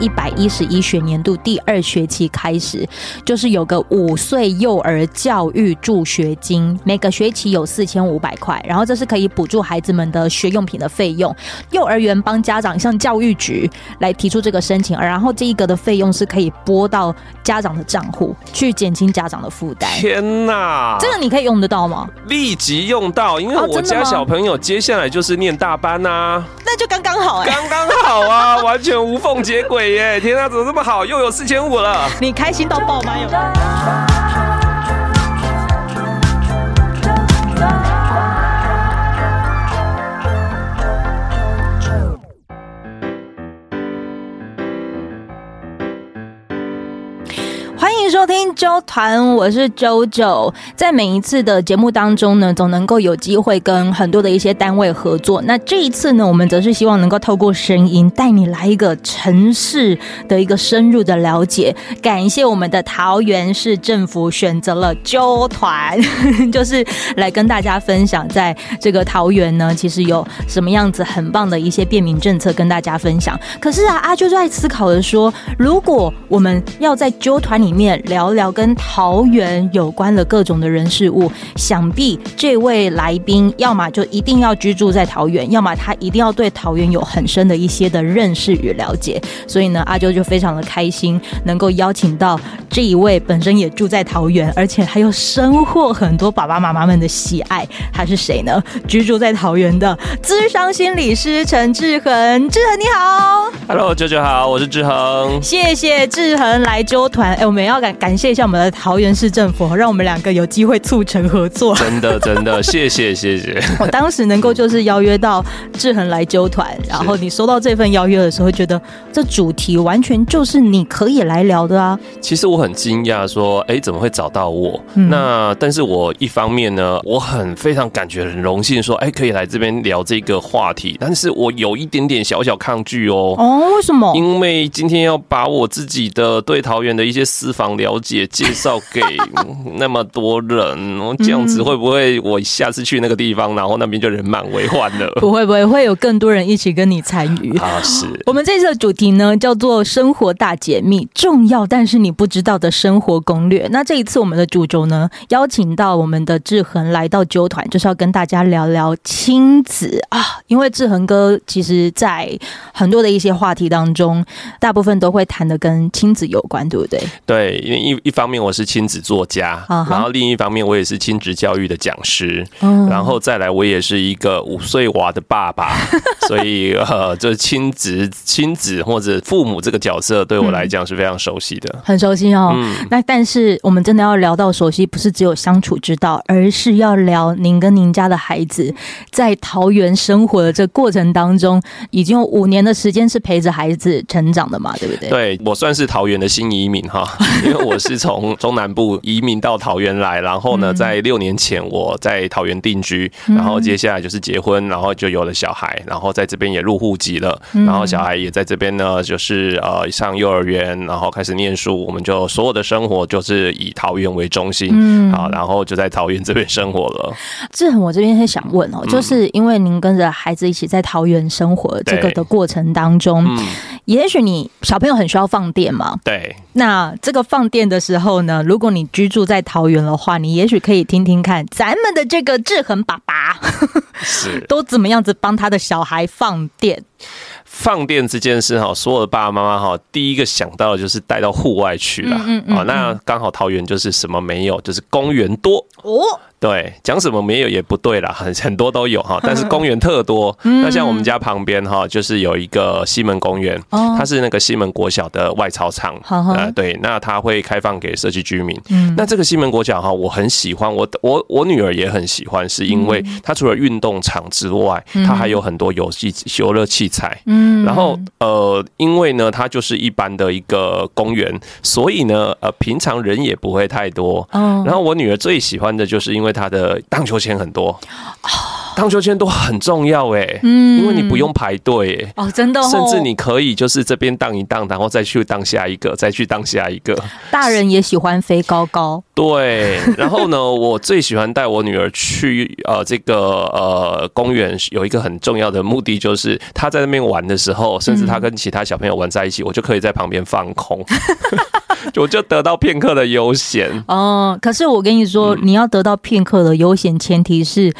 一百一十一学年度第二学期开始，就是有个五岁幼儿教育助学金，每个学期有四千五百块，然后这是可以补助孩子们的学用品的费用。幼儿园帮家长向教育局来提出这个申请，然后这一个的费用是可以拨到家长的账户，去减轻家长的负担。天哪，这个你可以用得到吗？立即用到，因为我家小朋友接下来就是念大班呐、啊，那就刚刚好哎、欸，刚刚好啊，完全无缝接轨耶！天啊，怎么这么好，又有四千五了？你开心到爆吗？有。迎收听啾团，我是啾啾。在每一次的节目当中呢，总能够有机会跟很多的一些单位合作。那这一次呢，我们则是希望能够透过声音带你来一个城市的一个深入的了解。感谢我们的桃园市政府选择了啾团，就是来跟大家分享，在这个桃园呢，其实有什么样子很棒的一些便民政策跟大家分享。可是啊，阿啾在思考的说，如果我们要在啾团里面。聊聊跟桃园有关的各种的人事物，想必这位来宾要么就一定要居住在桃园，要么他一定要对桃园有很深的一些的认识与了解。所以呢，阿啾就非常的开心，能够邀请到这一位本身也住在桃园，而且还有收获很多爸爸妈妈们的喜爱。他是谁呢？居住在桃园的咨商心理师陈志恒，志恒你好，Hello，啾啾好，我是志恒，谢谢志恒来啾团，哎，我们要感。感谢一下我们的桃园市政府，让我们两个有机会促成合作。真的，真的，谢谢，谢谢。我当时能够就是邀约到志恒来纠团，然后你收到这份邀约的时候，觉得这主题完全就是你可以来聊的啊。其实我很惊讶，说，哎，怎么会找到我？嗯、那但是我一方面呢，我很非常感觉很荣幸，说，哎，可以来这边聊这个话题。但是我有一点点小小抗拒哦。哦，为什么？因为今天要把我自己的对桃园的一些私房了解介绍给那么多人，这样子会不会我下次去那个地方，然后那边就人满为患了？不会不会，会有更多人一起跟你参与啊！是我们这次的主题呢，叫做“生活大解密”，重要但是你不知道的生活攻略。那这一次我们的主轴呢，邀请到我们的志恒来到纠团，就是要跟大家聊聊亲子啊。因为志恒哥其实在很多的一些话题当中，大部分都会谈的跟亲子有关，对不对？对，因为一一。方面我是亲子作家，uh huh. 然后另一方面我也是亲子教育的讲师，uh huh. 然后再来我也是一个五岁娃的爸爸，所以呃，就是亲子亲子或者父母这个角色对我来讲是非常熟悉的，嗯、很熟悉哦。嗯、那但是我们真的要聊到熟悉，不是只有相处之道，而是要聊您跟您家的孩子在桃园生活的这过程当中，已经有五年的时间是陪着孩子成长的嘛，对不对？对，我算是桃园的新移民哈，因为我是。从 中南部移民到桃园来，然后呢，在六年前我在桃园定居，然后接下来就是结婚，然后就有了小孩，然后在这边也入户籍了，然后小孩也在这边呢，就是呃上幼儿园，然后开始念书，我们就所有的生活就是以桃园为中心，嗯，好，然后就在桃园这边生活了。志恒，我这边是想问哦，就是因为您跟着孩子一起在桃园生活这个的过程当中，也许你小朋友很需要放电嘛？对，那这个放电的时候。呢，如果你居住在桃园的话，你也许可以听听看咱们的这个志恒爸爸是 都怎么样子帮他的小孩放电。放电这件事哈，所有的爸爸妈妈哈，第一个想到的就是带到户外去了。嗯嗯，嗯，那刚好桃园就是什么没有，就是公园多哦。对，讲什么没有也不对啦，很很多都有哈，但是公园特多。那像我们家旁边哈，就是有一个西门公园，它是那个西门国小的外操场。呃，对，那它会开放给社区居民。那这个西门国小哈，我很喜欢，我我我女儿也很喜欢，是因为它除了运动场之外，它还有很多游戏游乐器材。嗯，然后呃，因为呢，它就是一般的一个公园，所以呢，呃，平常人也不会太多。然后我女儿最喜欢的就是因为。它的荡秋千很多。荡秋千都很重要哎，嗯，因为你不用排队哦，真的，甚至你可以就是这边荡一荡，然后再去荡下一个，再去荡下一个。大人也喜欢飞高高，对。然后呢，我最喜欢带我女儿去呃这个呃公园，有一个很重要的目的，就是她在那边玩的时候，甚至她跟其他小朋友玩在一起，我就可以在旁边放空，我就得到片刻的悠闲。哦，可是我跟你说，你要得到片刻的悠闲，前提是。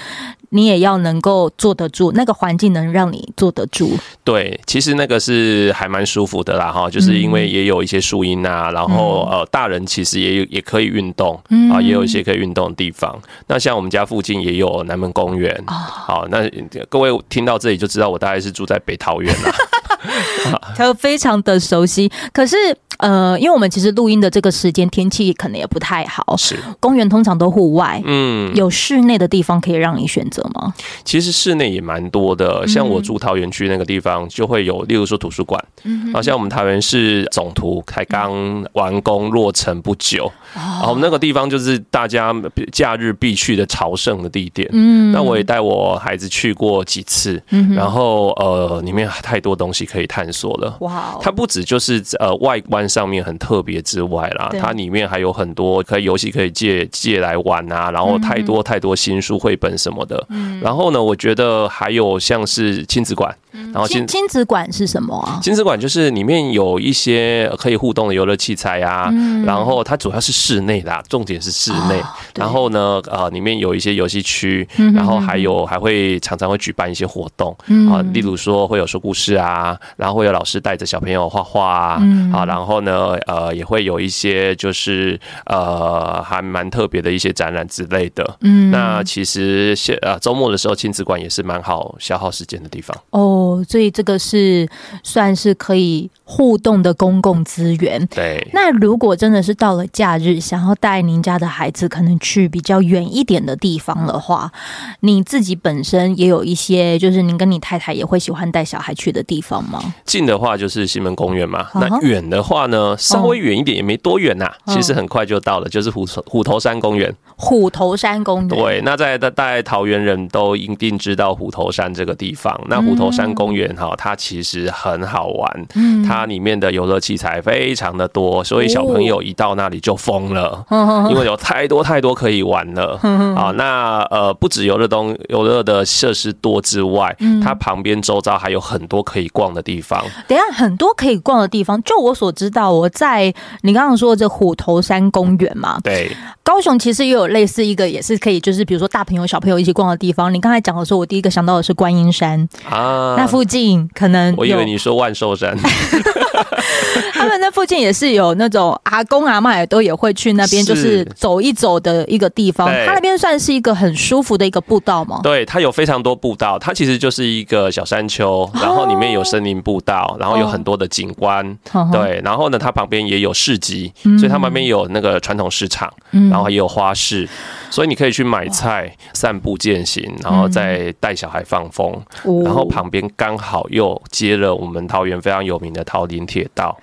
你也要能够坐得住，那个环境能让你坐得住。对，其实那个是还蛮舒服的啦，哈，就是因为也有一些树荫啊，然后呃，大人其实也有也可以运动啊，也有一些可以运动的地方。那像我们家附近也有南门公园，好，那各位听到这里就知道我大概是住在北桃园了，他非常的熟悉。可是。呃，因为我们其实录音的这个时间天气可能也不太好，是。公园通常都户外，嗯，有室内的地方可以让你选择吗？其实室内也蛮多的，像我住桃园区那个地方就会有，例如说图书馆，嗯，好像我们桃园市总图才刚完工落成不久，然后那个地方就是大家假日必去的朝圣的地点，嗯，那我也带我孩子去过几次，嗯，然后呃，里面太多东西可以探索了，哇，哦。它不止就是呃外观。上面很特别之外啦，它里面还有很多可以游戏可以借借来玩啊，然后太多太多新书绘本什么的。然后呢，我觉得还有像是亲子馆。然后亲亲子馆是什么啊？亲子馆就是里面有一些可以互动的游乐器材啊，然后它主要是室内的，重点是室内。然后呢，呃，里面有一些游戏区，然后还有还会常常会举办一些活动啊，例如说会有说故事啊，然后会有老师带着小朋友画画啊，啊，然后呢，呃，也会有一些就是呃还蛮特别的一些展览之类的。嗯，那其实现呃周末的时候，亲子馆也是蛮好消耗时间的地方哦。所以这个是算是可以互动的公共资源。对。那如果真的是到了假日，想要带您家的孩子可能去比较远一点的地方的话，你自己本身也有一些，就是您跟你太太也会喜欢带小孩去的地方吗？近的话就是西门公园嘛。那远的话呢，稍微远一点也没多远呐，其实很快就到了，就是虎虎头山公园。虎头山公园。对，那在大概桃园人都一定知道虎头山这个地方。那虎头山。公园哈，它其实很好玩，它里面的游乐器材非常的多，所以小朋友一到那里就疯了，因为有太多太多可以玩了啊。那呃，不止游乐东游乐的设施多之外，它旁边周遭还有很多可以逛的地方。等下，很多可以逛的地方，就我所知道，我在你刚刚说的这虎头山公园嘛，对，高雄其实也有类似一个，也是可以，就是比如说大朋友小朋友一起逛的地方。你刚才讲的时候，我第一个想到的是观音山啊。那附近可能我以为你说万寿山，他们那附近也是有那种阿公阿妈也都也会去那边，就是走一走的一个地方。它那边算是一个很舒服的一个步道吗？对，它有非常多步道，它其实就是一个小山丘，然后里面有森林步道，然后有很多的景观。对，然后呢，它旁边也有市集，所以它旁边有那个传统市场，然后也有花市，所以你可以去买菜、散步健行，然后再带小孩放风，然后旁边。刚好又接了我们桃园非常有名的桃林铁道。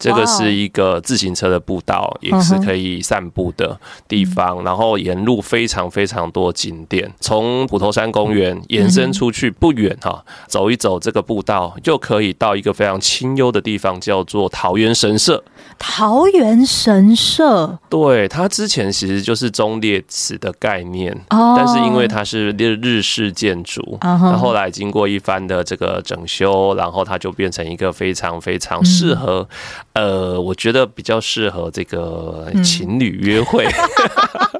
这个是一个自行车的步道，也是可以散步的地方。然后沿路非常非常多景点，从虎头山公园延伸出去不远哈，走一走这个步道就可以到一个非常清幽的地方，叫做桃园神社。桃园神社，对，它之前其实就是中列祠的概念，但是因为它是日日式建筑，然后后来经过一番的这个整修，然后它就变成一个非常非常适合。呃，我觉得比较适合这个情侣约会，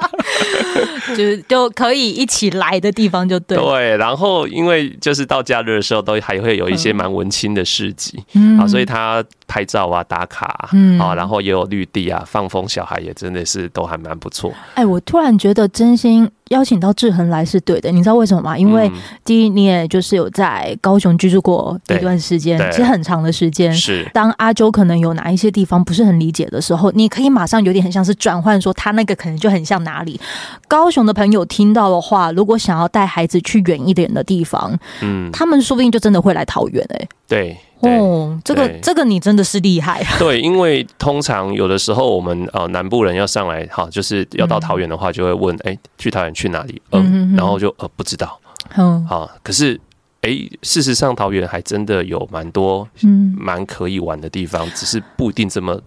就是就可以一起来的地方，就对。对，然后因为就是到假日的时候，都还会有一些蛮文青的市集，嗯，啊，所以他拍照啊、打卡，嗯，啊，然后也有绿地啊，放风，小孩也真的是都还蛮不错。哎，我突然觉得真心。邀请到志恒来是对的，你知道为什么吗？因为第一，你也就是有在高雄居住过一段时间，其实很长的时间。是当阿周可能有哪一些地方不是很理解的时候，你可以马上有点很像是转换，说他那个可能就很像哪里。高雄的朋友听到的话，如果想要带孩子去远一点的地方，嗯，他们说不定就真的会来桃园哎。对。哦，这个这个你真的是厉害。对，因为通常有的时候我们呃南部人要上来哈，就是要到桃园的话，就会问 哎、嗯，去桃园去哪里？嗯，然后就呃不知道。嗯，啊，可是哎，事实上桃园还真的有蛮多嗯蛮可以玩的地方，只是不一定这么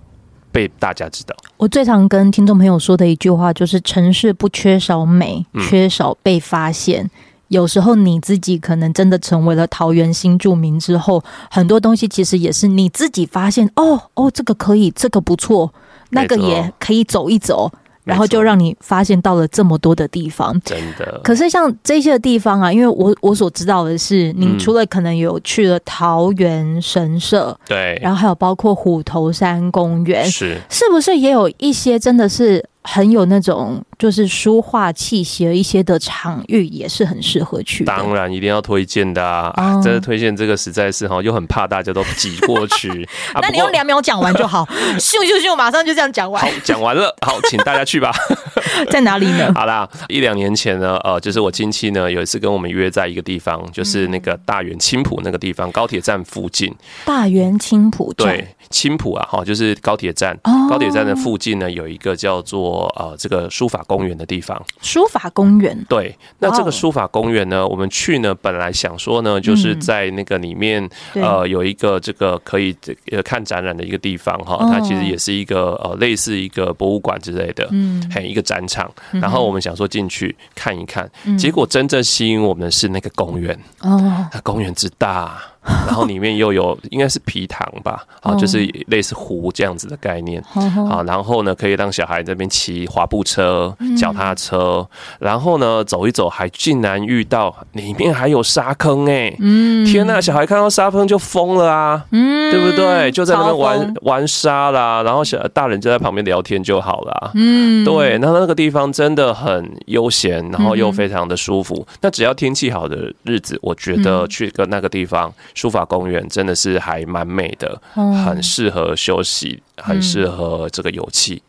被大家知道。我最常跟听众朋友说的一句话就是：城市不缺少美，缺少被发现。嗯有时候你自己可能真的成为了桃园新住民之后，很多东西其实也是你自己发现哦哦，这个可以，这个不错，那个也可以走一走，然后就让你发现到了这么多的地方。真的。可是像这些地方啊，因为我我所知道的是，你除了可能有去了桃园神社，对，然后还有包括虎头山公园，是是不是也有一些真的是？很有那种就是书画气息的一些的场域，也是很适合去。当然一定要推荐的啊！哦、啊这个推荐这个实在是哈，又很怕大家都挤过去。那你用两秒讲完就好，咻咻咻，马上就这样讲完。好，讲完了，好，请大家去吧。在哪里呢？好啦，一两年前呢，呃，就是我亲戚呢有一次跟我们约在一个地方，就是那个大园青浦那个地方，高铁站附近。大园青浦对，青浦啊，哈，就是高铁站。哦、高铁站的附近呢，有一个叫做。呃，这个书法公园的地方，书法公园。对。那这个书法公园呢，我们去呢，本来想说呢，就是在那个里面，呃，有一个这个可以呃看展览的一个地方哈，它其实也是一个呃类似一个博物馆之类的，嗯，还有一个展场。然后我们想说进去看一看，结果真正吸引我们的是那个公园。哦，那公园之大。然后里面又有应该是皮糖吧，啊，就是类似湖这样子的概念，啊，然后呢可以让小孩这边骑滑步车、脚踏车，然后呢走一走，还竟然遇到里面还有沙坑哎，嗯，天呐，小孩看到沙坑就疯了啊，嗯，对不对？就在那边玩玩沙啦，然后小大人就在旁边聊天就好了，嗯，对，那那个地方真的很悠闲，然后又非常的舒服。那只要天气好的日子，我觉得去个那个地方。书法公园真的是还蛮美的，很适合休息，很适合这个游憩。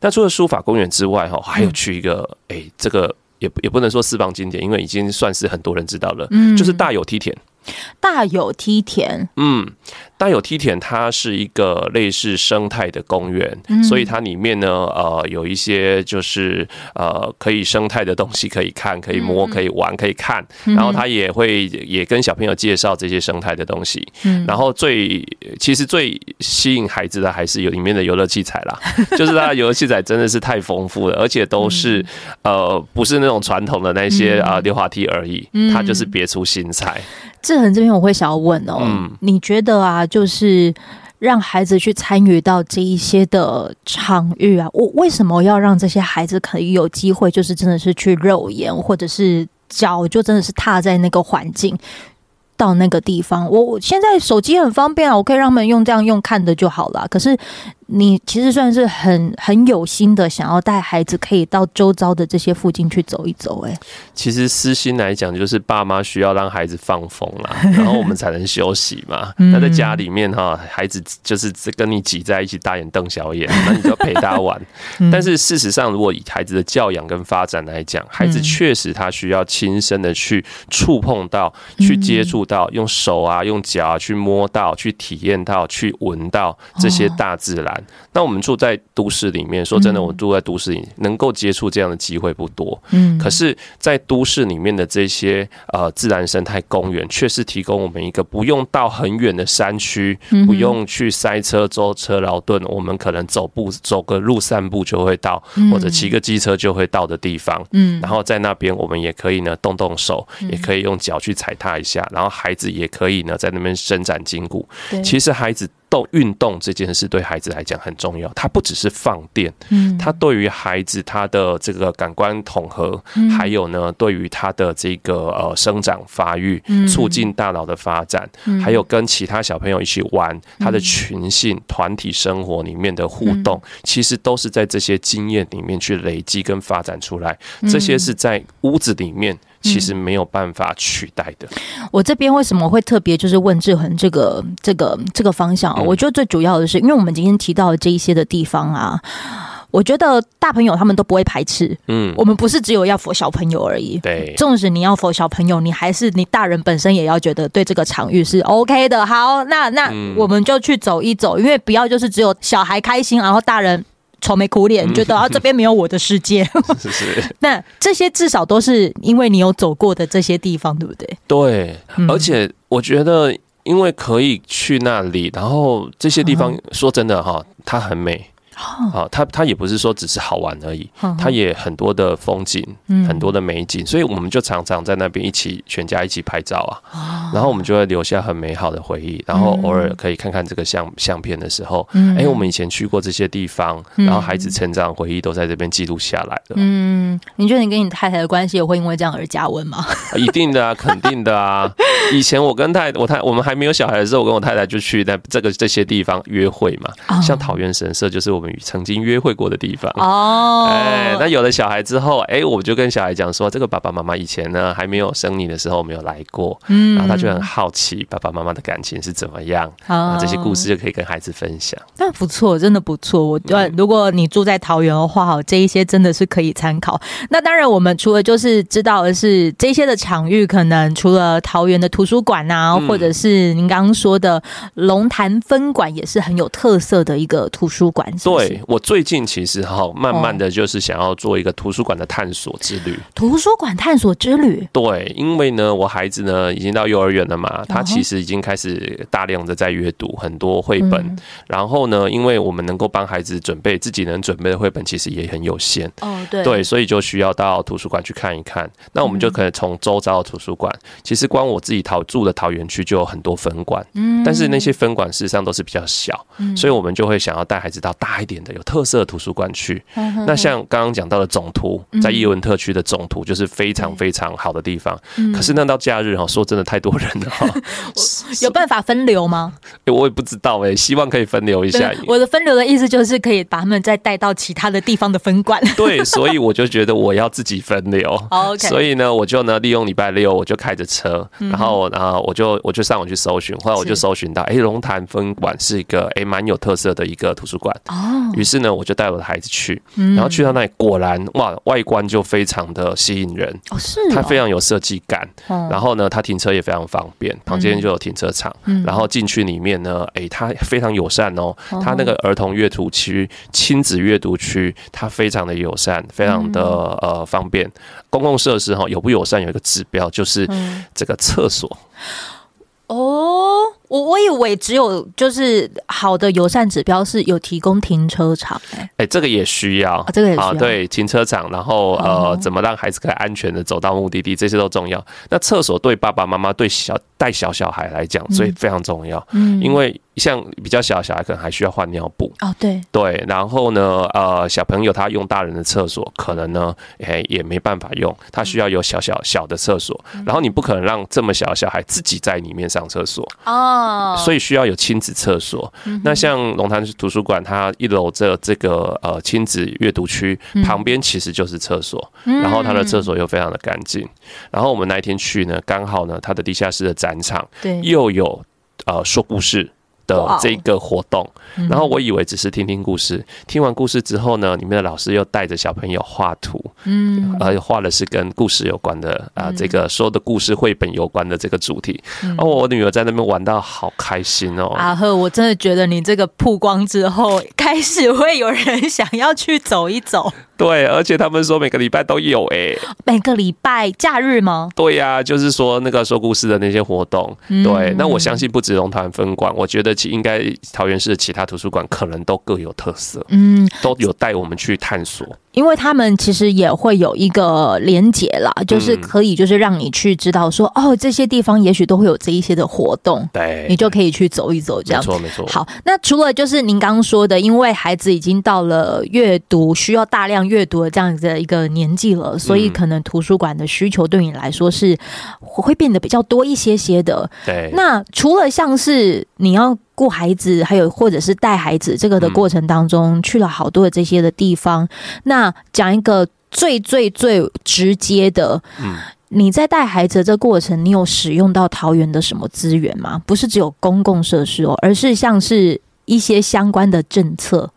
那除了书法公园之外，哈，还有去一个，哎，这个也也不能说私房景点，因为已经算是很多人知道了，就是大有梯田。大有梯田，嗯。大有梯田，它是一个类似生态的公园，嗯、所以它里面呢，呃，有一些就是呃，可以生态的东西可以看，可以摸，可以玩，可以看。然后它也会也跟小朋友介绍这些生态的东西。嗯、然后最其实最吸引孩子的还是有里面的游乐器材啦，就是它的游乐器材真的是太丰富了，而且都是呃，不是那种传统的那些啊溜滑梯而已，它就是别出心裁。志恒这边我会想要问哦，嗯、你觉得啊，就是让孩子去参与到这一些的场域啊，我为什么要让这些孩子可以有机会，就是真的是去肉眼，或者是脚就真的是踏在那个环境，到那个地方？我我现在手机很方便啊，我可以让他们用这样用看的就好了。可是。你其实算是很很有心的，想要带孩子可以到周遭的这些附近去走一走。哎，其实私心来讲，就是爸妈需要让孩子放风啦，然后我们才能休息嘛。那在家里面哈，孩子就是跟你挤在一起，大眼瞪小眼，那你就陪他玩。但是事实上，如果以孩子的教养跟发展来讲，孩子确实他需要亲身的去触碰到、去接触到，用手啊、用脚啊去摸到、去体验到、去闻到这些大自然。那我们住在都市里面，说真的，我住在都市里，能够接触这样的机会不多。嗯，可是，在都市里面的这些呃自然生态公园，确实提供我们一个不用到很远的山区，不用去塞车舟车劳顿，我们可能走步走个路散步就会到，或者骑个机车就会到的地方。嗯，然后在那边我们也可以呢动动手，也可以用脚去踩踏一下，然后孩子也可以呢在那边伸展筋骨。其实孩子。动运动这件事对孩子来讲很重要，它不只是放电，嗯，它对于孩子他的这个感官统合，还有呢，对于他的这个呃生长发育，促进大脑的发展，还有跟其他小朋友一起玩，他的群性团体生活里面的互动，其实都是在这些经验里面去累积跟发展出来，这些是在屋子里面。其实没有办法取代的。我这边为什么会特别就是问志恒这个这个这个方向啊？我觉得最主要的是，因为我们今天提到的这一些的地方啊。我觉得大朋友他们都不会排斥。嗯，我们不是只有要 for 小朋友而已。对，纵使你要 for 小朋友，你还是你大人本身也要觉得对这个场域是 OK 的。好，那那我们就去走一走，因为不要就是只有小孩开心，然后大人。愁眉苦脸，觉得啊这边没有我的世界。是 是。那这些至少都是因为你有走过的这些地方，对不对？对，而且我觉得，因为可以去那里，然后这些地方，说真的哈，它很美。好，它它也不是说只是好玩而已，它也很多的风景，很多的美景，所以我们就常常在那边一起全家一起拍照啊，然后我们就会留下很美好的回忆，然后偶尔可以看看这个相相片的时候，哎，我们以前去过这些地方，然后孩子成长回忆都在这边记录下来了。嗯，你觉得你跟你太太的关系也会因为这样而加温吗？一定的啊，肯定的啊。以前我跟太我太我们还没有小孩的时候，我跟我太太就去在这个这些地方约会嘛，像桃园神社就是我们。曾经约会过的地方哦，哎，那有了小孩之后，哎，我就跟小孩讲说，这个爸爸妈妈以前呢还没有生你的时候没有来过，嗯，然后他就很好奇爸爸妈妈的感情是怎么样，啊，这些故事就可以跟孩子分享。那不错，真的不错。我对，如果你住在桃园的话，好，这一些真的是可以参考。那当然，我们除了就是知道的是这些的场域，可能除了桃园的图书馆啊，或者是您刚刚说的龙潭分馆，也是很有特色的一个图书馆。对。我最近其实哈，慢慢的就是想要做一个图书馆的探索之旅。图书馆探索之旅，对，因为呢，我孩子呢已经到幼儿园了嘛，他其实已经开始大量的在阅读很多绘本。然后呢，因为我们能够帮孩子准备自己能准备的绘本，其实也很有限。哦，对，对，所以就需要到图书馆去看一看。那我们就可以从周遭的图书馆，其实光我自己桃住的桃园区就有很多分馆，嗯，但是那些分馆事实上都是比较小，所以我们就会想要带孩子到大一点的有。特色的图书馆去，那像刚刚讲到的总图，在艺文特区的总图就是非常非常好的地方。可是那到假日哈，说真的太多人了 哈，有办法分流吗？我也不知道哎，希望可以分流一下。我的分流的意思就是可以把他们再带到其他的地方的分馆。对，所以我就觉得我要自己分流。所以呢，我就呢利用礼拜六我就开着车，然后然后我就我就上网去搜寻，后来我就搜寻到，哎，龙潭分馆是一个哎蛮有特色的一个图书馆。哦，于是。呢，我就带我的孩子去，然后去到那里，果然哇，外观就非常的吸引人。哦，是，它非常有设计感。然后呢，它停车也非常方便，旁边就有停车场。然后进去里面呢，哎，它非常友善哦。它那个儿童阅读区、亲子阅读区，它非常的友善，非常的呃方便。公共设施哈，友不友善有一个指标，就是这个厕所。哦。我我以为只有就是好的友善指标是有提供停车场，哎哎，这个也需要，这个也需要，对，停车场，然后呃，怎么让孩子可以安全的走到目的地，这些都重要。那厕所对爸爸妈妈对小带小小孩来讲，所以非常重要，嗯，因为像比较小的小孩可能还需要换尿布，哦，对对，然后呢，呃，小朋友他用大人的厕所，可能呢，哎，也没办法用，他需要有小小小的厕所，然后你不可能让这么小的小孩自己在里面上厕所，哦。所以需要有亲子厕所。那像龙潭图书馆，它一楼这这个呃亲子阅读区旁边其实就是厕所，然后它的厕所又非常的干净。然后我们那一天去呢，刚好呢，它的地下室的展场又有呃说故事的这个活动，然后我以为只是听听故事，听完故事之后呢，里面的老师又带着小朋友画图，嗯，而画的是跟故事有关的啊，这个说的故事绘本有关的这个主题，哦，我女儿在那边玩到好开心哦。阿赫，我真的觉得你这个曝光之后，开始会有人想要去走一走。对，而且他们说每个礼拜都有哎、欸，每个礼拜假日吗？对呀、啊，就是说那个说故事的那些活动。嗯、对，那我相信不止龙潭分馆，我觉得其应该桃园市的其他图书馆可能都各有特色，嗯，都有带我们去探索。因为他们其实也会有一个连结啦，就是可以就是让你去知道说，哦，这些地方也许都会有这一些的活动，对，你就可以去走一走，这样。没错没错。好，那除了就是您刚刚说的，因为孩子已经到了阅读需要大量阅读的这样子的一个年纪了，所以可能图书馆的需求对你来说是会变得比较多一些些的。对。那除了像是你要。顾孩子，还有或者是带孩子这个的过程当中，嗯、去了好多的这些的地方。那讲一个最最最直接的，嗯，你在带孩子的这个过程，你有使用到桃园的什么资源吗？不是只有公共设施哦，而是像是一些相关的政策。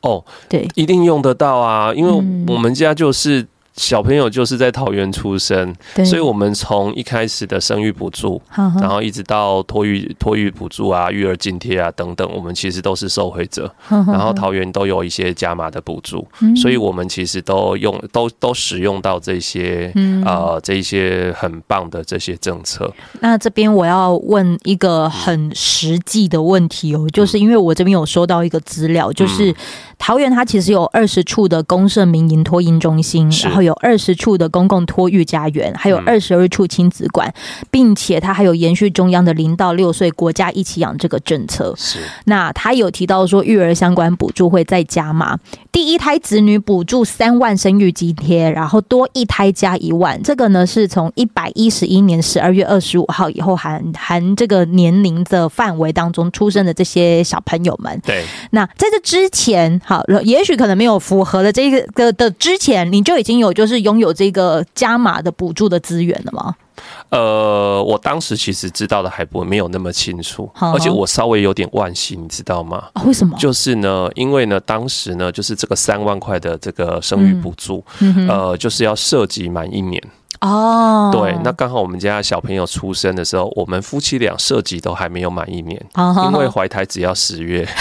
哦，对，一定用得到啊，因为我们家就是。小朋友就是在桃园出生，所以我们从一开始的生育补助，然后一直到托育托育补助啊、育儿津贴啊等等，我们其实都是受惠者。然后桃园都有一些加码的补助，所以我们其实都用都都使用到这些呃这一些很棒的这些政策。那这边我要问一个很实际的问题哦，就是因为我这边有收到一个资料，就是桃园它其实有二十处的公社民营托婴中心，然后有。二十处的公共托育家园，还有二十二处亲子馆，并且它还有延续中央的零到六岁国家一起养这个政策。是，那他有提到说育儿相关补助会再加嘛，第一胎子女补助三万生育津贴，然后多一胎加一万。这个呢是从一百一十一年十二月二十五号以后含含这个年龄的范围当中出生的这些小朋友们。对，那在这之前，好，也许可能没有符合的这个的之前，你就已经有。就是拥有这个加码的补助的资源了吗？呃，我当时其实知道的还不没有那么清楚，而且我稍微有点惋惜，你知道吗？为什么？就是呢，因为呢，当时呢，就是这个三万块的这个生育补助，呃，就是要涉及满一年。哦，对，那刚好我们家小朋友出生的时候，我们夫妻俩设籍都还没有满一年，因为怀胎只要十月。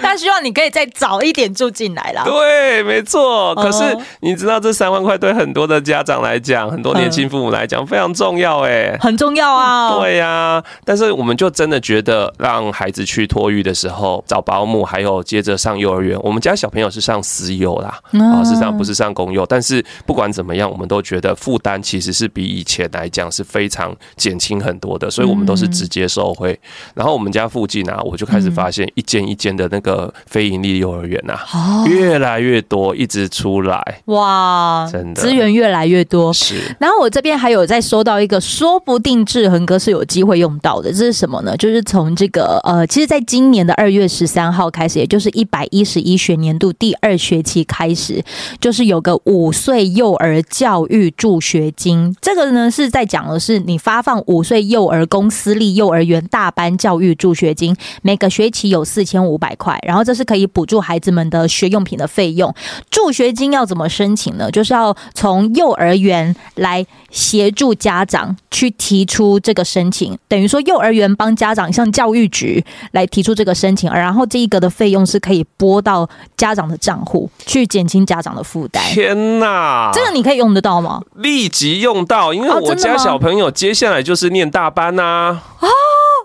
他希望你可以再早一点住进来啦。对，没错。可是你知道，这三万块对很多的家长来讲，很多年轻父母来讲非常重要，哎，很重要啊。对呀，但是我们就真的觉得，让孩子去托育的时候找保姆，还有接着上幼儿园。我们家小朋友是上私幼啦，啊，事实上不是上公幼，但是不管怎么。怎么样？我们都觉得负担其实是比以前来讲是非常减轻很多的，所以我们都是直接受惠。然后我们家附近啊，我就开始发现一间一间的那个非盈利幼儿园啊，越来越多，一直出来。哇，真的资源越来越多。是。然后我这边还有在收到一个，说不定志恒哥是有机会用到的。这是什么呢？就是从这个呃，其实在今年的二月十三号开始，也就是一百一十一学年度第二学期开始，就是有个五岁幼儿。教育助学金，这个呢是在讲的是你发放五岁幼儿公私立幼儿园大班教育助学金，每个学期有四千五百块，然后这是可以补助孩子们的学用品的费用。助学金要怎么申请呢？就是要从幼儿园来协助家长去提出这个申请，等于说幼儿园帮家长向教育局来提出这个申请，然后这一个的费用是可以拨到家长的账户，去减轻家长的负担。天哪，这个你。可以用得到吗？立即用到，因为我家小朋友接下来就是念大班呐。啊。哦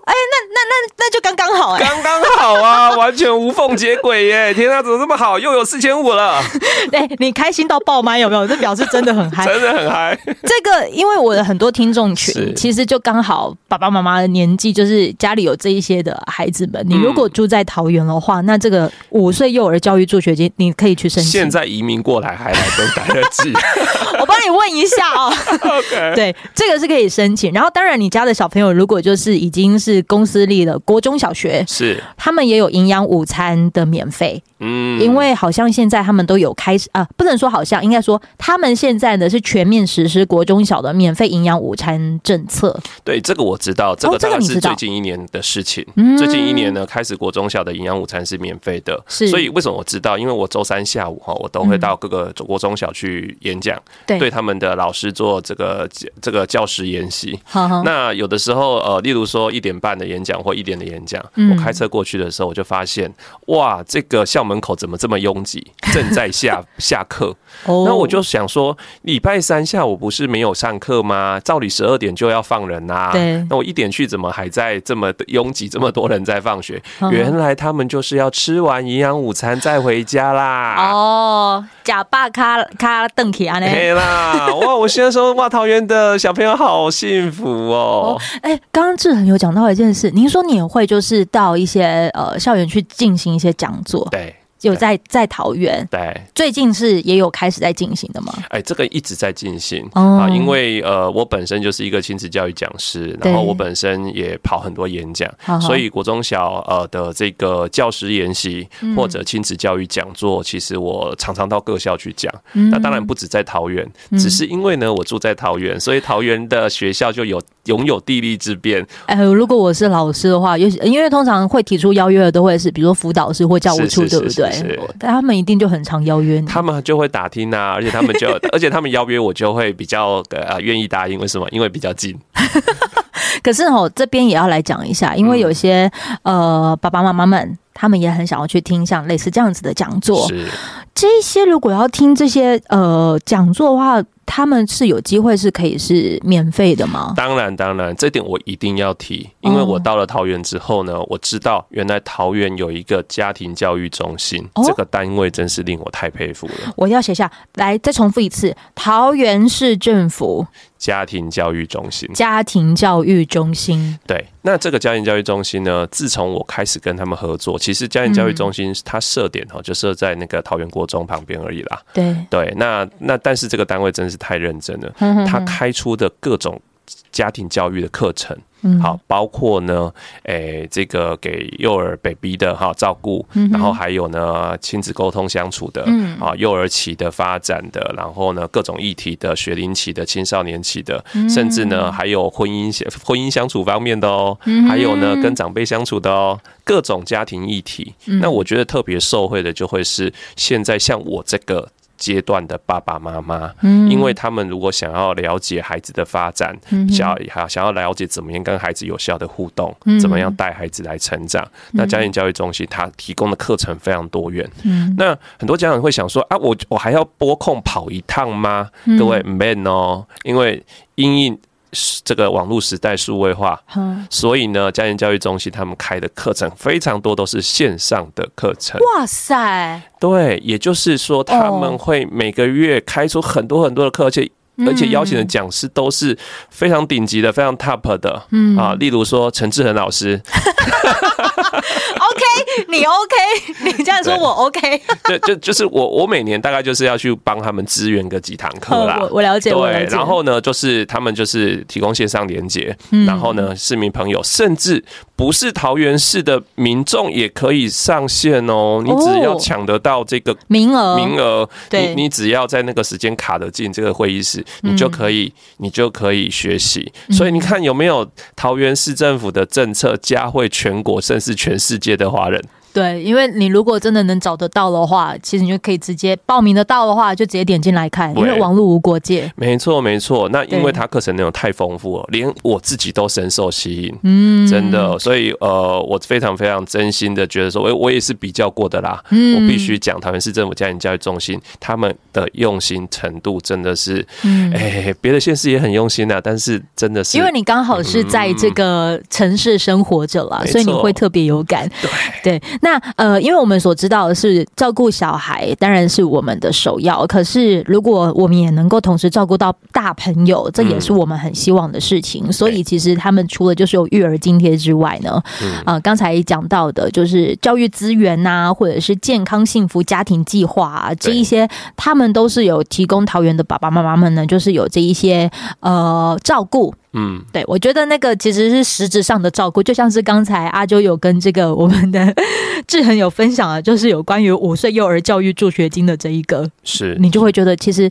哎，那那那那那就刚刚好哎，刚刚好啊，完全无缝接轨耶！天啊，怎么这么好？又有四千五了。哎，你开心到爆吗？有没有？这表示真的很嗨，真的很嗨。这个，因为我的很多听众群，其实就刚好爸爸妈妈的年纪，就是家里有这一些的孩子们。你如果住在桃园的话，那这个五岁幼儿教育助学金，你可以去申请。现在移民过来还来得来得及。我帮你问一下哦。OK，对，这个是可以申请。然后，当然，你家的小朋友如果就是已经是。公私立的国中小学是，他们也有营养午餐的免费。嗯，因为好像现在他们都有开始啊，不能说好像，应该说他们现在呢是全面实施国中小的免费营养午餐政策。对，这个我知道，这个大概是最近一年的事情。最近一年呢，开始国中小的营养午餐是免费的。是，所以为什么我知道？因为我周三下午哈，我都会到各个国中小去演讲，对，对他们的老师做这个这个教师研习。那有的时候呃，例如说一点半的演讲或一点的演讲，我开车过去的时候，我就发现哇，这个校门口怎么这么拥挤？正在下 下课，那我就想说，礼拜三下午不是没有上课吗？照理十二点就要放人呐。对，那我一点去，怎么还在这么拥挤？这么多人在放学？原来他们就是要吃完营养午餐再回家啦。哦，假爸卡卡邓起啊？对啦，哇！我现在说哇，桃园的小朋友好幸福哦。哎，刚刚志恒有讲到一件事，您说你也会就是到一些呃校园去进行一些讲座。对。有在在桃园，对，最近是也有开始在进行的吗？哎，这个一直在进行、哦、啊，因为呃，我本身就是一个亲子教育讲师，然后我本身也跑很多演讲，所以国中小呃的这个教师研习或者亲子教育讲座，其实我常常到各校去讲。嗯、那当然不止在桃园，只是因为呢，我住在桃园，所以桃园的学校就有拥有地利之便。哎，如果我是老师的话，因为通常会提出邀约的都会是，比如说辅导师或教务处，对不对？是，但他们一定就很常邀约你，他们就会打听啊，而且他们就，而且他们邀约我就会比较呃愿意答应。为什么？因为比较近。可是哦，这边也要来讲一下，因为有些呃爸爸妈妈们，他们也很想要去听像类似这样子的讲座。是，这些如果要听这些呃讲座的话。他们是有机会是可以是免费的吗？当然，当然，这点我一定要提，因为我到了桃园之后呢，我知道原来桃园有一个家庭教育中心，这个单位真是令我太佩服了。我要写下来，再重复一次：桃园市政府。家庭教育中心，家庭教育中心，对，那这个家庭教育中心呢，自从我开始跟他们合作，其实家庭教育中心它设点哈，就设在那个桃园国中旁边而已啦。对。对，那那但是这个单位真是太认真了，他开出的各种家庭教育的课程。好，包括呢，诶、欸，这个给幼儿 baby 的哈照顾，然后还有呢亲子沟通相处的，啊，幼儿期的发展的，然后呢各种议题的学龄期的、青少年期的，甚至呢还有婚姻相婚姻相处方面的哦，还有呢跟长辈相处的哦，各种家庭议题。那我觉得特别受惠的就会是现在像我这个。阶段的爸爸妈妈，因为他们如果想要了解孩子的发展，想要想要了解怎么样跟孩子有效的互动，怎么样带孩子来成长，那家庭教育中心它提供的课程非常多元。那很多家长会想说啊，我我还要拨空跑一趟吗？各位 man 哦，因为因应。这个网络时代数位化，所以呢，家庭教育中心他们开的课程非常多，都是线上的课程。哇塞！对，也就是说，他们会每个月开出很多很多的课，而且而且邀请的讲师都是非常顶级的，非常 top 的。嗯啊，例如说陈志恒老师。你 OK，你这样说我 OK。就就就是我我每年大概就是要去帮他们支援个几堂课啦。我我了解。对，然后呢，就是他们就是提供线上连接，然后呢，市民朋友甚至不是桃园市的民众也可以上线哦。你只要抢得到这个名额，名额，你你只要在那个时间卡得进这个会议室，你就可以你就可以学习。所以你看有没有桃园市政府的政策加惠全国，甚至全世界的华人。对，因为你如果真的能找得到的话，其实你就可以直接报名得到的话，就直接点进来看，因为网络无国界。没错，没错。那因为它课程内容太丰富了，连我自己都深受吸引。嗯，真的。所以呃，我非常非常真心的觉得说，我我也是比较过的啦。嗯，我必须讲，桃园市政府家庭教育中心他们的用心程度真的是，嗯，哎，别的县市也很用心啊，但是真的是因为你刚好是在这个城市生活着啦，所以你会特别有感。对对。那呃，因为我们所知道的是，照顾小孩当然是我们的首要。可是，如果我们也能够同时照顾到大朋友，这也是我们很希望的事情。所以，其实他们除了就是有育儿津贴之外呢，啊，刚才讲到的就是教育资源呐，或者是健康幸福家庭计划啊，这一些他们都是有提供桃园的爸爸妈妈们呢，就是有这一些呃照顾。嗯，对，我觉得那个其实是实质上的照顾，就像是刚才阿啾有跟这个我们的 志恒有分享啊，就是有关于五岁幼儿教育助学金的这一个，是你就会觉得其实。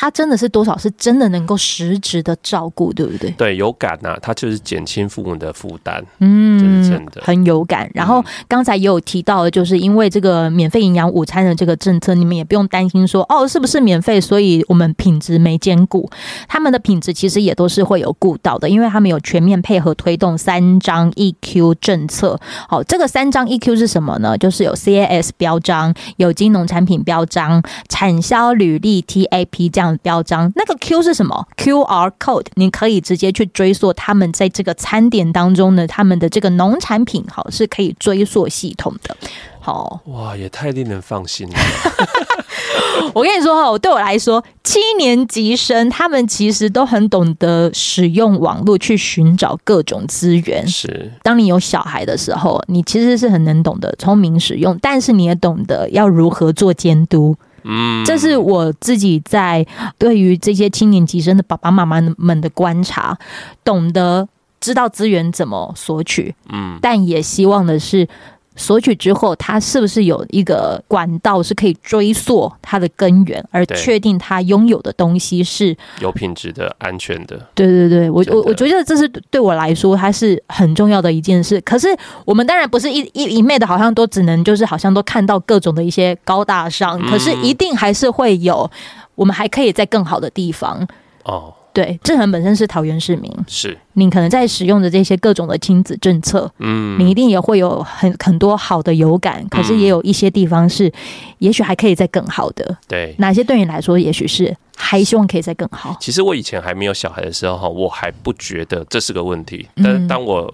他真的是多少是真的能够实质的照顾，对不对？对，有感呐、啊，他就是减轻父母的负担，嗯，这是真的，很有感。然后刚才也有提到的，就是因为这个免费营养午餐的这个政策，你们也不用担心说哦，是不是免费，所以我们品质没兼顾。他们的品质其实也都是会有顾到的，因为他们有全面配合推动三张 EQ 政策。好，这个三张 EQ 是什么呢？就是有 CAS 标章、有机农产品标章、产销履历 TAP 这样。标章那个 Q 是什么？QR code，你可以直接去追溯他们在这个餐点当中呢，他们的这个农产品好是可以追溯系统的。好，哇，也太令人放心了。我跟你说哈，对我来说，七年级生他们其实都很懂得使用网络去寻找各种资源。是，当你有小孩的时候，你其实是很能懂得聪明使用，但是你也懂得要如何做监督。嗯，这是我自己在对于这些青年级生的爸爸妈妈们的观察，懂得知道资源怎么索取。嗯，但也希望的是。索取之后，它是不是有一个管道是可以追溯它的根源，而确定他拥有的东西是有品质的、安全的？对对对，我我我觉得这是对我来说，它是很重要的一件事。可是我们当然不是一一一昧的，好像都只能就是好像都看到各种的一些高大上，可是一定还是会有我们还可以在更好的地方哦。对，志恒本身是桃园市民，是你可能在使用的这些各种的亲子政策，嗯，你一定也会有很很多好的有感，可是也有一些地方是，也许还可以再更好的。对，哪些对你来说，也许是？还希望可以再更好。其实我以前还没有小孩的时候哈，我还不觉得这是个问题。但是当我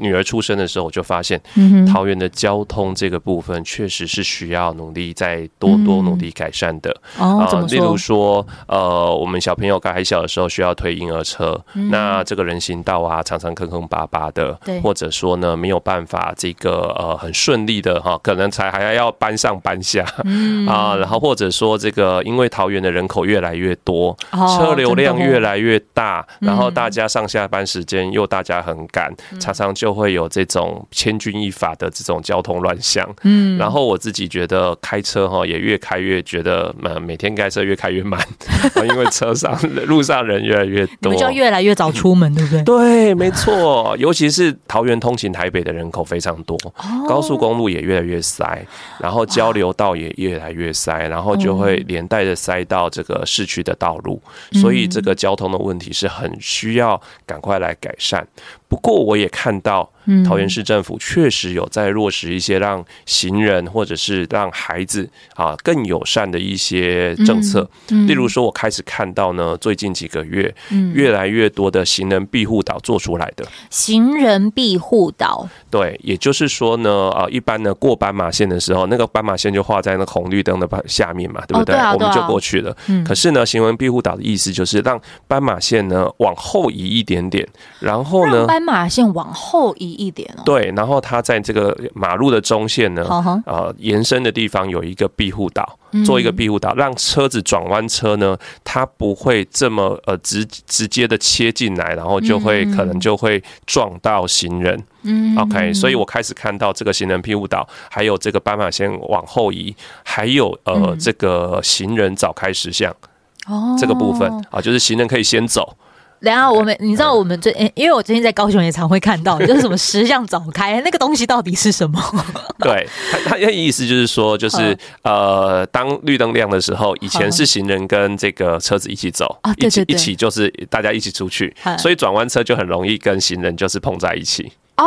女儿出生的时候，我就发现，桃园的交通这个部分确实是需要努力再多多努力改善的。哦，怎么说？例如说，呃，我们小朋友刚还小的时候需要推婴儿车，那这个人行道啊，常常坑坑巴巴的，或者说呢，没有办法这个呃很顺利的哈，可能才还要要搬上搬下，啊，然后或者说这个因为桃园的人口越来越越多，车流量越来越大，然后大家上下班时间又大家很赶，常常就会有这种千钧一发的这种交通乱象。嗯，然后我自己觉得开车哈也越开越觉得，呃，每天开车越开越慢，因为车上路上人越来越多，就越来越早出门，对不对？对，没错，尤其是桃园通勤台北的人口非常多，高速公路也越来越塞，然后交流道也越来越塞，然后就会连带着塞到这个市区的道路，所以这个交通的问题是很需要赶快来改善。不过我也看到，桃园市政府确实有在落实一些让行人或者是让孩子啊更友善的一些政策。例如说，我开始看到呢，最近几个月，越来越多的行人庇护岛做出来的。行人庇护岛，对，也就是说呢，啊，一般呢过斑马线的时候，那个斑马线就画在那红绿灯的下面嘛，对不对？我们就过去了。可是呢，行人庇护岛的意思就是让斑马线呢往后移一点点，然后呢。斑马线往后移一点哦，对，然后它在这个马路的中线呢，呃，延伸的地方有一个庇护岛，做一个庇护岛，让车子转弯车呢，它不会这么呃直直接的切进来，然后就会可能就会撞到行人。嗯，OK，所以我开始看到这个行人庇护岛，还有这个斑马线往后移，还有呃这个行人早开实像哦。这个部分啊，就是行人可以先走。然后我们，你知道我们最，因为我最近在高雄也常会看到，就是什么石像早开那个东西到底是什么？对，他他的意思就是说，就是呃，当绿灯亮的时候，以前是行人跟这个车子一起走，一起一起就是大家一起出去，所以转弯车就很容易跟行人就是碰在一起。哦，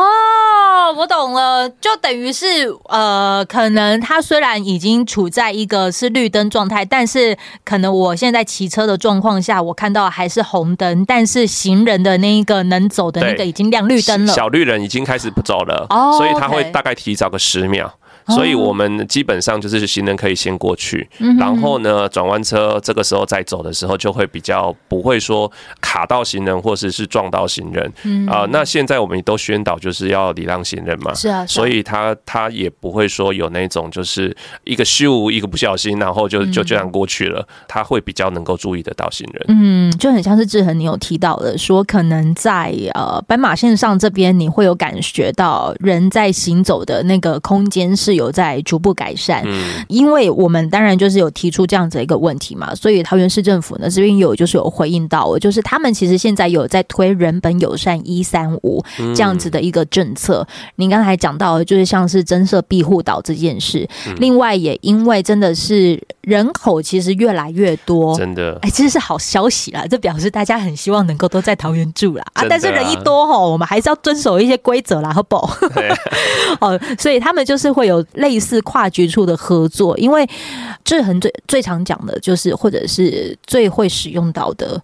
我懂了，就等于是呃，可能他虽然已经处在一个是绿灯状态，但是可能我现在骑车的状况下，我看到还是红灯，但是行人的那一个能走的那个已经亮绿灯了，小绿人已经开始不走了，哦，所以他会大概提早个十秒。所以我们基本上就是行人可以先过去，然后呢，转弯车这个时候再走的时候就会比较不会说卡到行人或者是撞到行人。啊，那现在我们都宣导就是要礼让行人嘛，是啊，所以他他也不会说有那种就是一个咻一个不小心，然后就就这样过去了，他会比较能够注意得到行人。嗯，就很像是志恒你有提到的，说可能在呃斑马线上这边你会有感觉到人在行走的那个空间是有。有在逐步改善，嗯，因为我们当然就是有提出这样子一个问题嘛，所以桃园市政府呢这边有就是有回应到，就是他们其实现在有在推人本友善一三五这样子的一个政策。您刚才讲到的就是像是增设庇护岛这件事，另外也因为真的是人口其实越来越多，真的，哎，其实是好消息啦，这表示大家很希望能够都在桃园住啦啊，但是人一多吼，我们还是要遵守一些规则啦，好不好？哦，所以他们就是会有。类似跨局处的合作，因为志恒最最常讲的就是，或者是最会使用到的，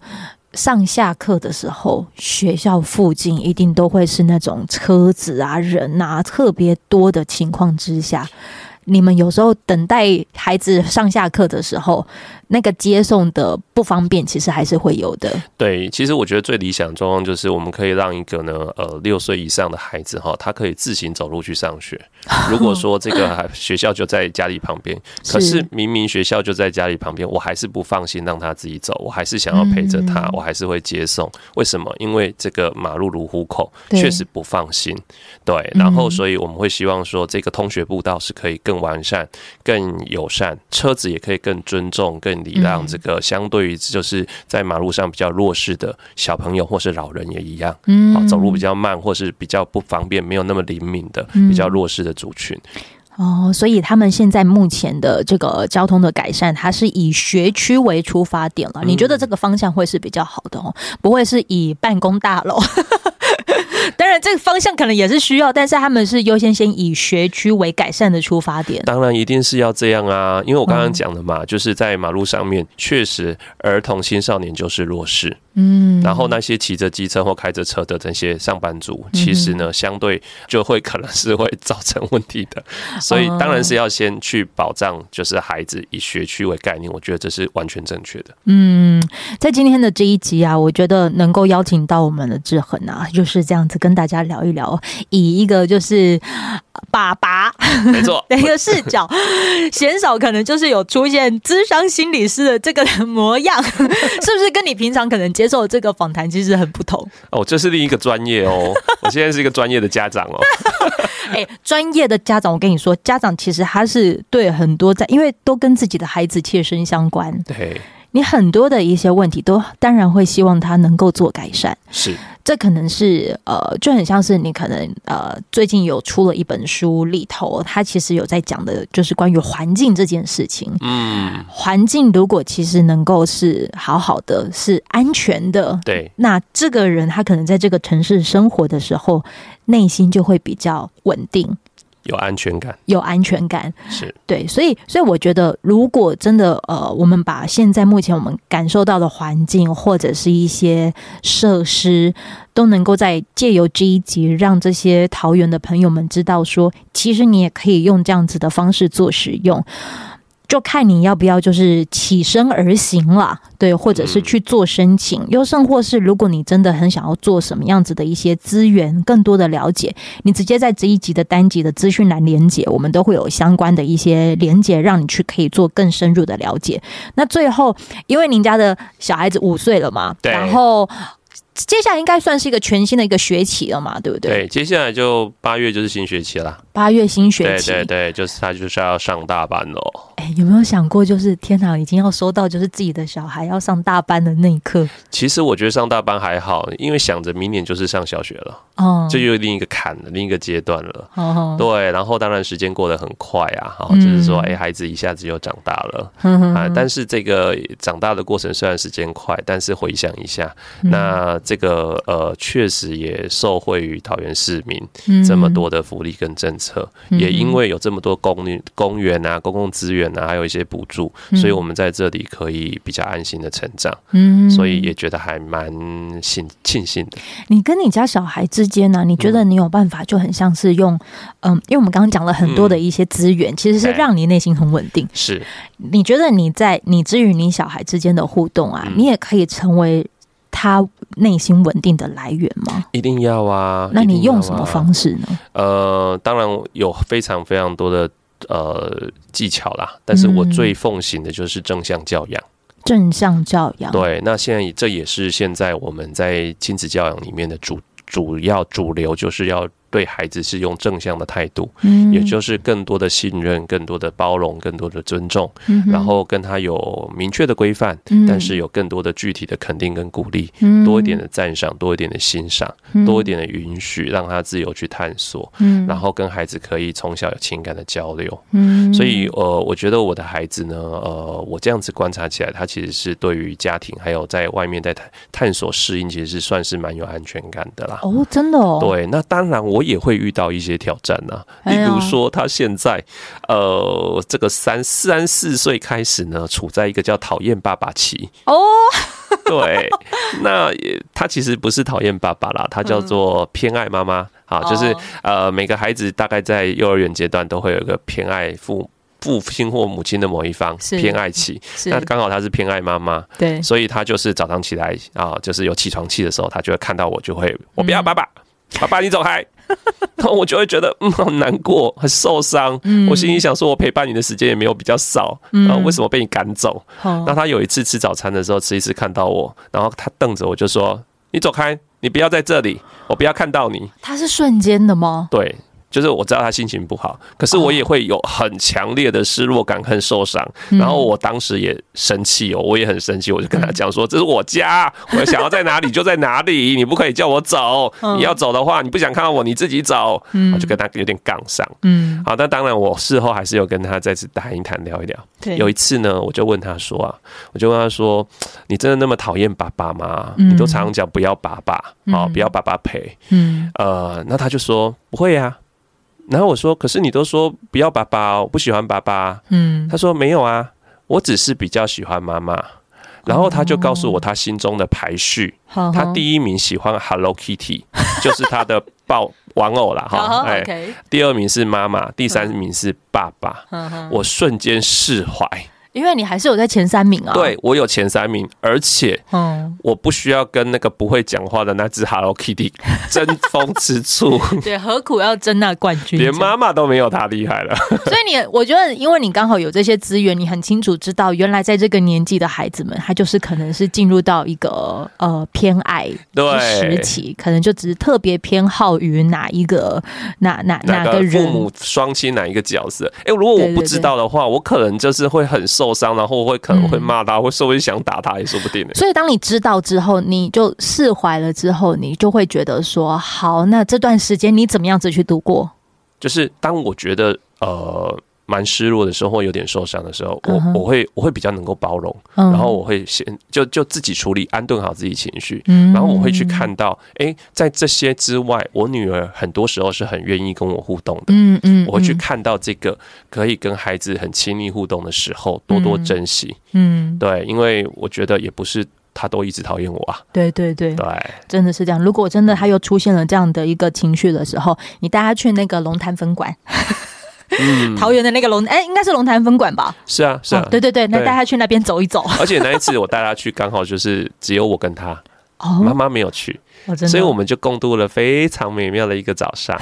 上下课的时候，学校附近一定都会是那种车子啊、人啊特别多的情况之下，你们有时候等待孩子上下课的时候，那个接送的不方便，其实还是会有的。对，其实我觉得最理想状况就是，我们可以让一个呢，呃，六岁以上的孩子哈，他可以自行走路去上学。如果说这个学校就在家里旁边，可是明明学校就在家里旁边，我还是不放心让他自己走，我还是想要陪着他，我还是会接送。为什么？因为这个马路如虎口，确实不放心。对，然后所以我们会希望说，这个通学步道是可以更完善、更友善，车子也可以更尊重、更礼让这个相对于就是在马路上比较弱势的小朋友或是老人也一样，嗯，走路比较慢或是比较不方便、没有那么灵敏的比较弱势的族群。哦，所以他们现在目前的这个交通的改善，它是以学区为出发点了。你觉得这个方向会是比较好的哦？不会是以办公大楼？这个方向可能也是需要，但是他们是优先先以学区为改善的出发点。当然，一定是要这样啊，因为我刚刚讲的嘛，就是在马路上面，确实儿童青少年就是弱势。嗯，然后那些骑着机车或开着车的这些上班族，其实呢，相对就会可能是会造成问题的。所以，当然是要先去保障，就是孩子以学区为概念，我觉得这是完全正确的。嗯，在今天的这一集啊，我觉得能够邀请到我们的志恒啊，就是这样子跟大家聊一聊，以一个就是爸爸没错 的一个视角，鲜少可能就是有出现智商心理师的这个 模样，是不是跟你平常可能接受这个访谈其实很不同哦，这是另一个专业哦。我现在是一个专业的家长哦。哎，专业的家长，我跟你说，家长其实他是对很多在，因为都跟自己的孩子切身相关。对，你很多的一些问题，都当然会希望他能够做改善。是。这可能是呃，就很像是你可能呃，最近有出了一本书里头，它其实有在讲的，就是关于环境这件事情。嗯，环境如果其实能够是好好的，是安全的，对，那这个人他可能在这个城市生活的时候，内心就会比较稳定。有安全感，有安全感。是。对，所以，所以我觉得，如果真的呃，我们把现在目前我们感受到的环境或者是一些设施，都能够在借由这一集，让这些桃园的朋友们知道说，其实你也可以用这样子的方式做使用。就看你要不要，就是起身而行了，对，或者是去做申请，又甚或是如果你真的很想要做什么样子的一些资源，更多的了解，你直接在这一集的单集的资讯栏连接，我们都会有相关的一些连接，让你去可以做更深入的了解。那最后，因为您家的小孩子五岁了嘛，对，然后接下来应该算是一个全新的一个学期了嘛，对不对？对，接下来就八月就是新学期了。八月新学期，对对对，就是他就是要上大班喽。哎，有没有想过，就是天哪，已经要收到就是自己的小孩要上大班的那一刻？其实我觉得上大班还好，因为想着明年就是上小学了，哦，这就另一个坎了，另一个阶段了。哦，对，然后当然时间过得很快啊，哈，就是说，哎，孩子一下子又长大了，啊，但是这个长大的过程虽然时间快，但是回想一下，那这个呃，确实也受惠于桃园市民这么多的福利跟政策。也因为有这么多公公园啊、公共资源啊，还有一些补助，所以我们在这里可以比较安心的成长。嗯，所以也觉得还蛮幸庆幸的。你跟你家小孩之间呢、啊？你觉得你有办法就很像是用嗯，因为我们刚刚讲了很多的一些资源，其实是让你内心很稳定。是，你觉得你在你之于你小孩之间的互动啊，你也可以成为。他内心稳定的来源吗？一定要啊！那你用什么方式呢？啊、呃，当然有非常非常多的呃技巧啦，但是我最奉行的就是正向教养。正向教养，对，那现在这也是现在我们在亲子教养里面的主主要主流，就是要。对孩子是用正向的态度，嗯，也就是更多的信任、更多的包容、更多的尊重，嗯，然后跟他有明确的规范，嗯，但是有更多的具体的肯定跟鼓励，嗯，多一点的赞赏，多一点的欣赏，嗯，多一点的允许，让他自由去探索，嗯，然后跟孩子可以从小有情感的交流，嗯，所以呃，我觉得我的孩子呢，呃，我这样子观察起来，他其实是对于家庭还有在外面在探探索适应，其实是算是蛮有安全感的啦。哦，真的哦，对，那当然我。我也会遇到一些挑战呐、啊，例如说他现在，呃，这个三三四岁开始呢，处在一个叫讨厌爸爸期。哦。对，那也他其实不是讨厌爸爸啦，他叫做偏爱妈妈。啊，就是呃，每个孩子大概在幼儿园阶段都会有一个偏爱父父亲或母亲的某一方偏爱期，那刚好他是偏爱妈妈，对，所以他就是早上起来啊，就是有起床气的时候，他就会看到我，就会我不要爸爸，爸爸你走开，然后我就会觉得嗯，很难过，很受伤，我心里想说，我陪伴你的时间也没有比较少，然后为什么被你赶走？那他有一次吃早餐的时候，吃一次看到我，然后他瞪着我就说，你走开，你不要在这里，我不要看到你。他是瞬间的吗？对。就是我知道他心情不好，可是我也会有很强烈的失落感和受伤。然后我当时也生气哦，我也很生气，我就跟他讲说：“这是我家，我想要在哪里就在哪里，你不可以叫我走。你要走的话，你不想看到我，你自己走。”我就跟他有点杠上。嗯，好，那当然我事后还是有跟他再次谈一谈，聊一聊。有一次呢，我就问他说啊，我就问他说：“你真的那么讨厌爸爸吗？你都常常讲不要爸爸啊，不要爸爸陪。”嗯，呃，那他就说：“不会呀。”然后我说：“可是你都说不要爸爸，我不喜欢爸爸。”嗯，他说：“没有啊，我只是比较喜欢妈妈。”然后他就告诉我他心中的排序，他第一名喜欢 Hello Kitty，就是他的抱玩偶啦。哈。哎，第二名是妈妈，第三名是爸爸。我瞬间释怀。因为你还是有在前三名啊，对，我有前三名，而且，嗯，我不需要跟那个不会讲话的那只 Hello Kitty 争风吃醋，对，何苦要争那冠军？连妈妈都没有他厉害了。所以你，我觉得，因为你刚好有这些资源，你很清楚知道，原来在这个年纪的孩子们，他就是可能是进入到一个呃偏爱的时期，可能就只是特别偏好于哪一个哪哪哪个人，父母双亲哪一个角色？哎，如果我不知道的话，对对对，我可能就是会很受。受伤，然后会可能会骂他，会说不定想打他，也说不定。所以，当你知道之后，你就释怀了之后，你就会觉得说：好，那这段时间你怎么样子去度过？就是当我觉得呃。蛮失落的时候，或有点受伤的时候，我我会我会比较能够包容，然后我会先就就自己处理，安顿好自己情绪，然后我会去看到，哎，在这些之外，我女儿很多时候是很愿意跟我互动的，嗯嗯，我会去看到这个可以跟孩子很亲密互动的时候，多多珍惜，嗯，对，因为我觉得也不是他都一直讨厌我啊，对对对。对，真的是这样。如果真的他又出现了这样的一个情绪的时候，你带他去那个龙潭分馆。嗯，桃园的那个龙，哎，应该是龙潭分馆吧？是啊，是啊，对对对，那带他去那边走一走。而且那一次我带他去，刚好就是只有我跟他，哦，妈妈没有去。所以我们就共度了非常美妙的一个早上，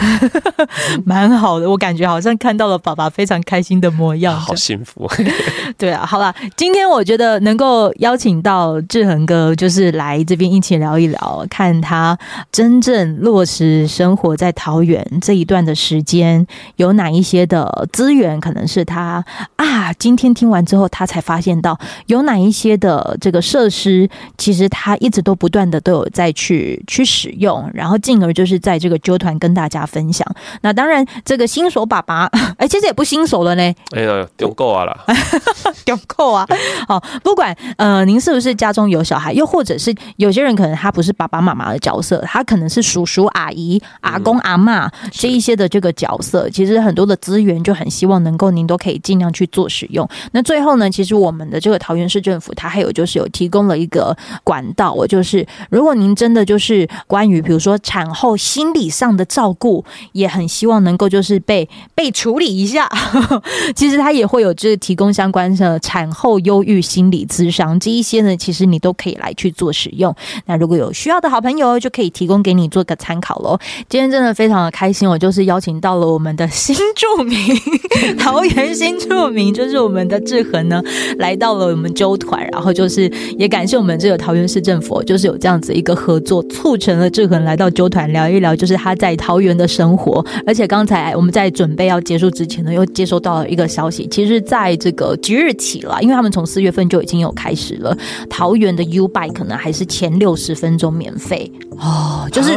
蛮好的。我感觉好像看到了爸爸非常开心的模样，好幸福。对啊，好了，今天我觉得能够邀请到志恒哥，就是来这边一起聊一聊，看他真正落实生活在桃园这一段的时间，有哪一些的资源，可能是他啊，今天听完之后，他才发现到有哪一些的这个设施，其实他一直都不断的都有在去。去使用，然后进而就是在这个纠团跟大家分享。那当然，这个新手爸爸，哎，其实也不新手了呢。哎呀，丢够啊了，丢够啊！好，不管呃，您是不是家中有小孩，又或者是有些人可能他不是爸爸妈妈的角色，他可能是叔叔阿姨、阿公阿嬷这一些的这个角色。其实很多的资源就很希望能够您都可以尽量去做使用。那最后呢，其实我们的这个桃园市政府，它还有就是有提供了一个管道，我就是如果您真的就是。关于比如说产后心理上的照顾，也很希望能够就是被被处理一下。其实他也会有就是提供相关的产后忧郁心理咨商这一些呢，其实你都可以来去做使用。那如果有需要的好朋友，就可以提供给你做个参考喽。今天真的非常的开心，我就是邀请到了我们的新住民，桃园新住民，就是我们的志恒呢，来到了我们揪团，然后就是也感谢我们这个桃园市政府，就是有这样子一个合作促。成了志恒来到纠团聊一聊，就是他在桃园的生活。而且刚才我们在准备要结束之前呢，又接收到了一个消息，其实在这个即日起了，因为他们从四月份就已经有开始了，桃园的 U Bike 可能还是前六十分钟免费哦。就是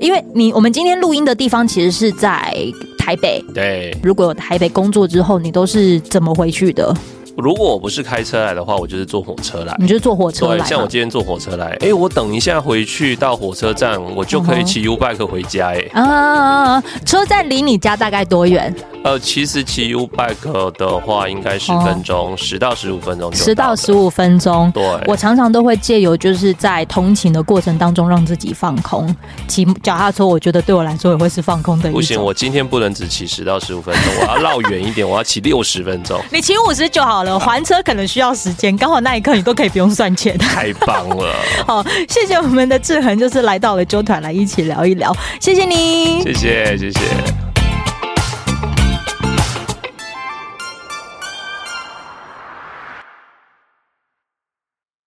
因为你我们今天录音的地方其实是在台北，对。如果有台北工作之后，你都是怎么回去的？如果我不是开车来的话，我就是坐火车来。你就坐火车来？对像我今天坐火车来，哎、欸，我等一下回去到火车站，我就可以骑 U bike 回家、欸。哎、uh，啊，车站离你家大概多远？呃，其实骑 U bike 的话，应该十分钟，十、哦、到十五分钟，十到十五分钟。对，我常常都会借由就是在通勤的过程当中，让自己放空。骑脚踏车，我觉得对我来说也会是放空的。不行，我今天不能只骑十到十五分钟，我要绕远一点，我要骑六十分钟。你骑五十就好了，还车可能需要时间，刚好那一刻你都可以不用算钱。太棒了！好，谢谢我们的志恒，就是来到了纠团来一起聊一聊，谢谢你，谢谢谢谢。